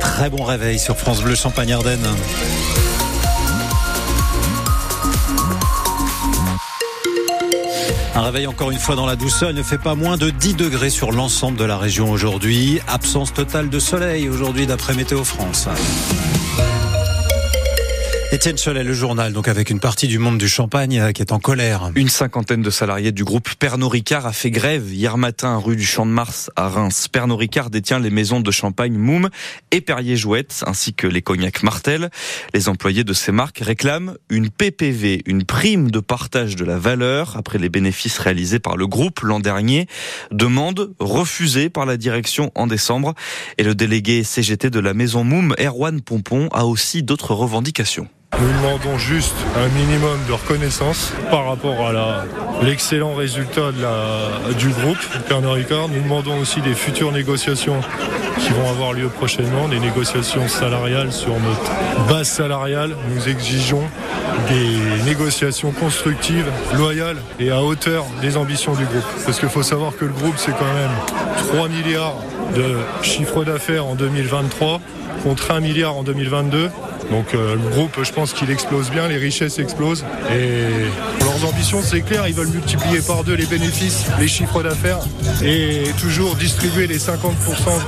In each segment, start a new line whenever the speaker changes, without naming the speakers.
Très bon réveil sur France Bleu Champagne-Ardenne. Un réveil encore une fois dans la douceur. Il ne fait pas moins de 10 degrés sur l'ensemble de la région aujourd'hui. Absence totale de soleil aujourd'hui d'après Météo France. Étienne Cholet, le journal, donc avec une partie du monde du champagne euh, qui est en colère.
Une cinquantaine de salariés du groupe Pernod Ricard a fait grève hier matin rue du Champ de Mars à Reims. Pernod Ricard détient les maisons de champagne Moum et Perrier Jouette ainsi que les cognacs Martel. Les employés de ces marques réclament une PPV, une prime de partage de la valeur après les bénéfices réalisés par le groupe l'an dernier. Demande refusée par la direction en décembre et le délégué CGT de la maison Moum, Erwan Pompon, a aussi d'autres revendications.
Nous demandons juste un minimum de reconnaissance par rapport à l'excellent résultat du groupe Pernod Ricard. Nous demandons aussi des futures négociations qui vont avoir lieu prochainement, des négociations salariales sur notre base salariale. Nous exigeons des négociations constructives, loyales et à hauteur des ambitions du groupe. Parce qu'il faut savoir que le groupe, c'est quand même 3 milliards de chiffre d'affaires en 2023 contre 1 milliard en 2022. Donc euh, le groupe, je pense qu'il explose bien, les richesses explosent. Et leurs ambitions, c'est clair, ils veulent multiplier par deux les bénéfices, les chiffres d'affaires et toujours distribuer les 50%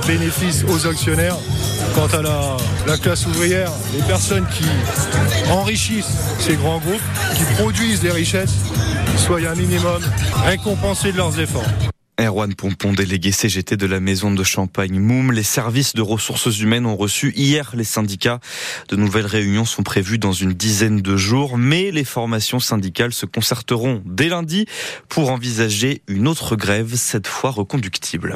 de bénéfices aux actionnaires. Quant à la, la classe ouvrière, les personnes qui enrichissent ces grands groupes, qui produisent les richesses, soient un minimum récompensés de leurs efforts.
Erwan Pompon, délégué CGT de la maison de Champagne Moum. Les services de ressources humaines ont reçu hier les syndicats. De nouvelles réunions sont prévues dans une dizaine de jours, mais les formations syndicales se concerteront dès lundi pour envisager une autre grève, cette fois reconductible.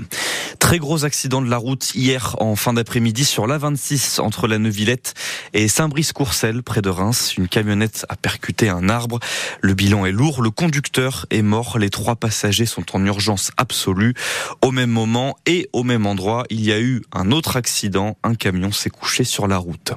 Très gros accident de la route hier en fin d'après-midi sur l'A26 entre la Neuvillette et Saint-Brice-Courcelles près de Reims. Une camionnette a percuté un arbre. Le bilan est lourd. Le conducteur est mort. Les trois passagers sont en urgence absolue. Au même moment et au même endroit, il y a eu un autre accident. Un camion s'est couché sur la route.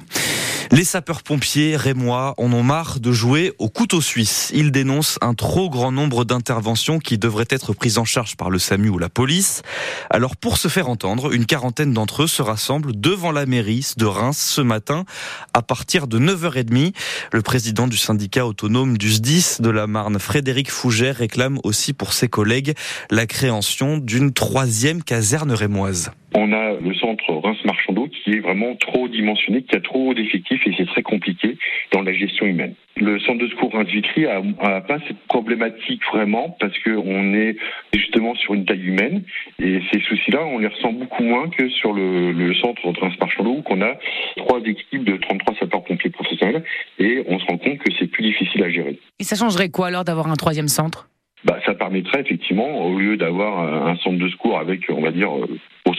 Les sapeurs-pompiers rémois en ont marre de jouer au couteau suisse. Ils dénoncent un trop grand nombre d'interventions qui devraient être prises en charge par le SAMU ou la police. Alors pour se faire entendre, une quarantaine d'entre eux se rassemblent devant la mairie de Reims ce matin à partir de 9h30. Le président du syndicat autonome du SDIS de la Marne, Frédéric Fougère, réclame aussi pour ses collègues la création d'une troisième caserne rémoise.
On a le centre Reims-Marchandeau qui est vraiment trop dimensionné, qui a trop d'effectifs et c'est très compliqué dans la gestion humaine. Le centre de secours Reims-Vitry a, a, pas cette problématique vraiment parce qu'on est justement sur une taille humaine et ces soucis-là, on les ressent beaucoup moins que sur le, le centre Reims-Marchandeau où on a trois équipes de 33 sapeurs-pompiers professionnels et on se rend compte que c'est plus difficile à gérer.
Et ça changerait quoi alors d'avoir un troisième centre?
Bah, ça permettrait effectivement, au lieu d'avoir un centre de secours avec, on va dire,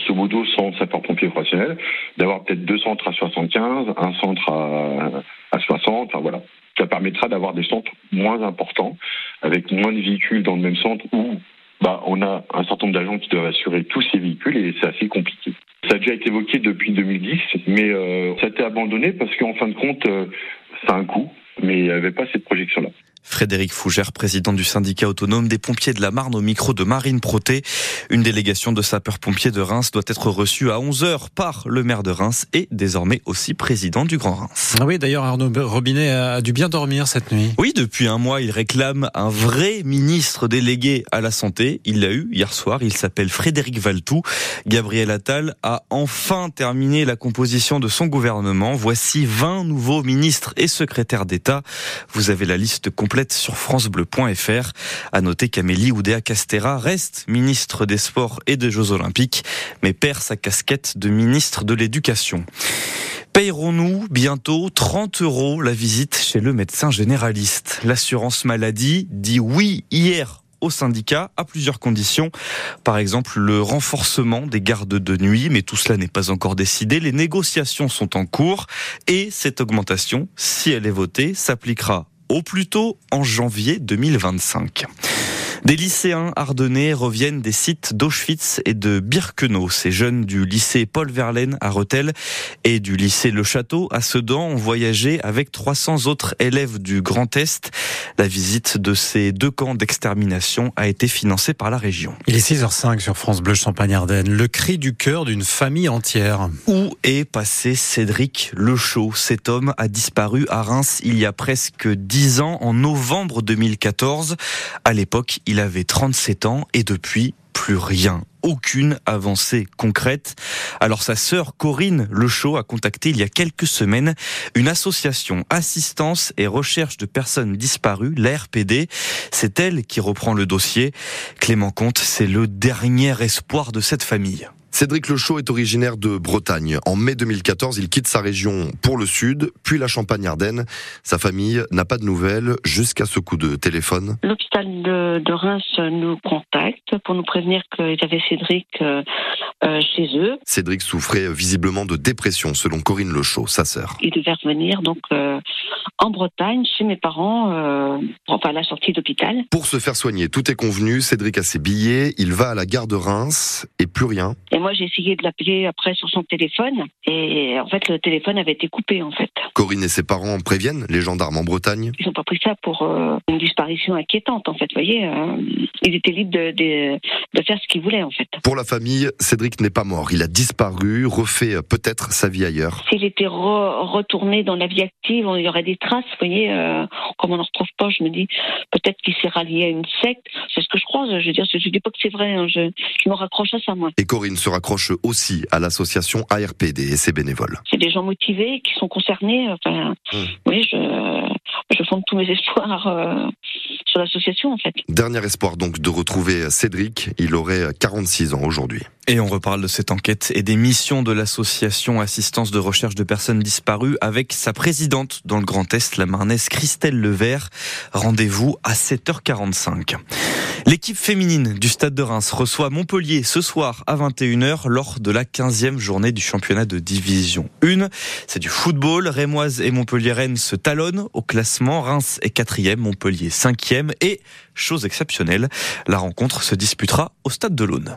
grosso modo 100 sapeurs-pompiers professionnels, d'avoir peut-être deux centres à 75, un centre à, à 60, enfin voilà. Ça permettra d'avoir des centres moins importants, avec moins de véhicules dans le même centre où bah, on a un certain nombre d'agents qui doivent assurer tous ces véhicules et c'est assez compliqué. Ça a déjà été évoqué depuis 2010, mais euh, ça a été abandonné parce qu'en fin de compte, euh, ça a un coût, mais il n'y avait pas cette projection-là.
Frédéric Fougère, président du syndicat autonome des pompiers de la Marne au micro de Marine Proté. Une délégation de sapeurs-pompiers de Reims doit être reçue à 11h par le maire de Reims et désormais aussi président du Grand Reims.
Ah oui, d'ailleurs Arnaud Robinet a dû bien dormir cette nuit.
Oui, depuis un mois, il réclame un vrai ministre délégué à la santé. Il l'a eu hier soir, il s'appelle Frédéric Valtou. Gabriel Attal a enfin terminé la composition de son gouvernement. Voici 20 nouveaux ministres et secrétaires d'État. Vous avez la liste complète sur francebleu.fr. À noter qu'Amélie Oudéa Castera reste ministre des Sports et des Jeux Olympiques, mais perd sa casquette de ministre de l'Éducation. Payerons-nous bientôt 30 euros la visite chez le médecin généraliste? L'assurance maladie dit oui hier au syndicat à plusieurs conditions. Par exemple, le renforcement des gardes de nuit, mais tout cela n'est pas encore décidé. Les négociations sont en cours et cette augmentation, si elle est votée, s'appliquera au plus tôt en janvier 2025. Des lycéens ardennais reviennent des sites d'Auschwitz et de Birkenau. Ces jeunes du lycée Paul Verlaine à Rethel et du lycée Le Château à Sedan ont voyagé avec 300 autres élèves du Grand Est. La visite de ces deux camps d'extermination a été financée par la région.
Il est 6h05 sur France Bleu Champagne-Ardenne. Le cri du cœur d'une famille entière.
Où est passé Cédric Lechaux Cet homme a disparu à Reims il y a presque 10 ans, en novembre 2014. À l'époque, il avait 37 ans et depuis, plus rien aucune avancée concrète. Alors sa sœur Corinne Lechaux a contacté il y a quelques semaines une association assistance et recherche de personnes disparues, la RPD. C'est elle qui reprend le dossier. Clément Comte, c'est le dernier espoir de cette famille.
Cédric Lechaux est originaire de Bretagne. En mai 2014, il quitte sa région pour le sud, puis la Champagne-Ardenne. Sa famille n'a pas de nouvelles jusqu'à ce coup de téléphone.
L'hôpital de, de, Reims nous contacte pour nous prévenir qu'ils avaient Cédric euh, euh, chez eux.
Cédric souffrait visiblement de dépression, selon Corinne Lechaux, sa sœur.
Il devait revenir donc euh, en Bretagne, chez mes parents, enfin à la sortie d'hôpital.
Pour se faire soigner, tout est convenu. Cédric a ses billets, il va à la gare de Reims et plus rien.
Et moi, j'ai essayé de l'appeler après sur son téléphone. Et en fait, le téléphone avait été coupé, en fait.
Corinne et ses parents préviennent les gendarmes en Bretagne.
Ils n'ont pas pris ça pour euh, une disparition inquiétante, en fait. Vous voyez, euh, ils étaient libres de, de, de faire ce qu'ils voulaient, en fait.
Pour la famille, Cédric n'est pas mort. Il a disparu, refait euh, peut-être sa vie ailleurs.
S'il était re retourné dans la vie active, il y aurait des traces. Vous voyez, euh, comme on n'en retrouve pas, je me dis peut-être qu'il s'est rallié à une secte. C'est ce que je crois. Je veux dire, je dis pas que c'est vrai. Hein. Je, je me raccroche à ça, moi.
Et Corinne se raccroche aussi à l'association ARPD et ses bénévoles.
C'est des gens motivés qui sont concernés. Enfin, mmh. oui, je, je fonde tous mes espoirs euh, sur l'association, en fait.
Dernier espoir donc de retrouver Cédric. Il aurait 46 ans aujourd'hui.
Et on reparle de cette enquête et des missions de l'association Assistance de recherche de personnes disparues avec sa présidente dans le Grand Est, la marnaise Christelle Levert. Rendez-vous à 7h45. L'équipe féminine du Stade de Reims reçoit Montpellier ce soir à 21h lors de la 15e journée du championnat de division 1. C'est du football. Rémoise et Montpellier-Rennes se talonnent au classement. Reims est 4e, Montpellier 5e et, chose exceptionnelle, la rencontre se disputera au Stade de l'Aune.